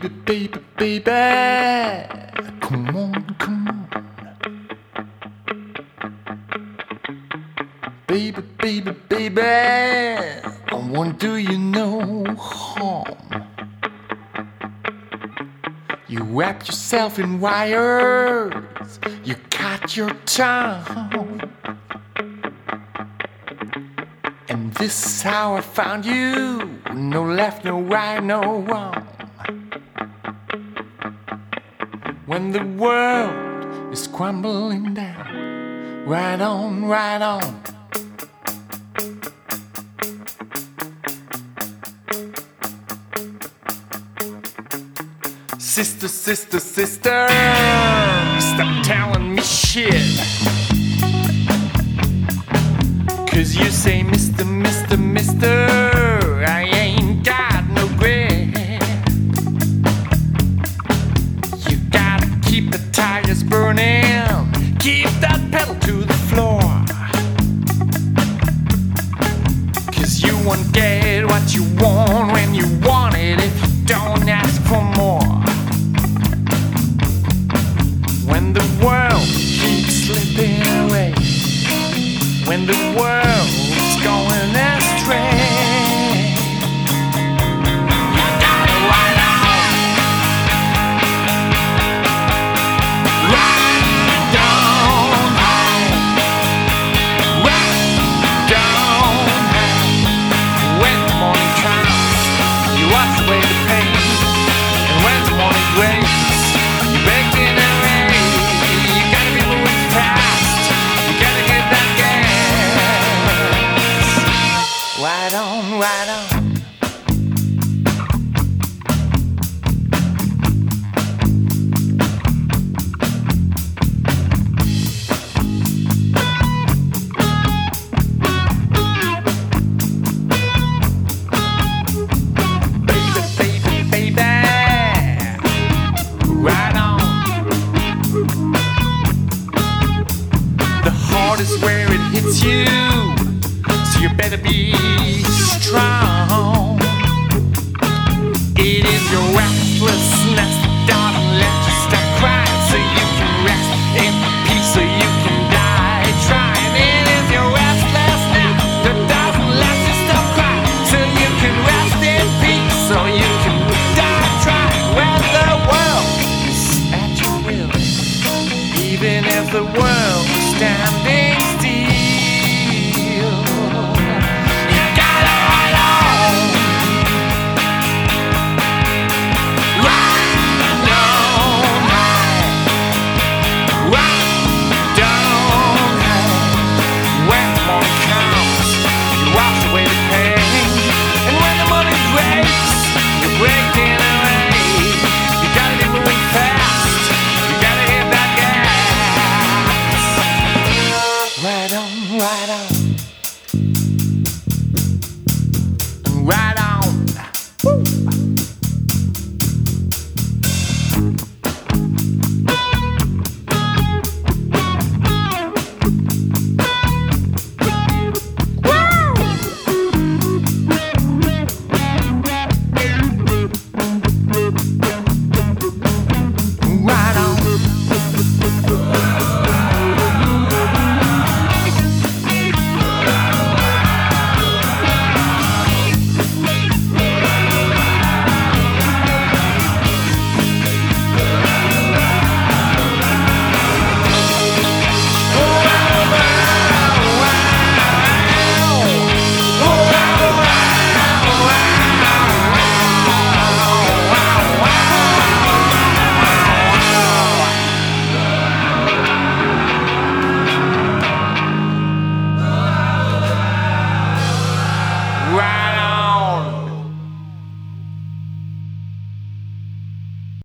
baby, baby, baby. Come on, come on. Baby, baby, baby. I won't do you no harm. You wrap yourself in wires, you cut your tongue. And this is how I found you. No left, no right, no wrong. When the world is crumbling down, right on, right on. Sister, sister, sister, stop telling me shit. Cause you say, Mr., Mr., Mr., tires burning, keep that pedal to the floor. Cause you won't get what you want when you want it if you don't ask for more. When the world keeps slipping away when the world's going astray. Right on, right on. Is where it hits you, you better be strong. It is your restlessness doesn't let you stop crying, so you can rest in peace, so you can die trying. It is your restlessness that doesn't let you stop crying, so you can rest in peace, so you can die trying. When the world is at your will even if the world is standing Right on, right on.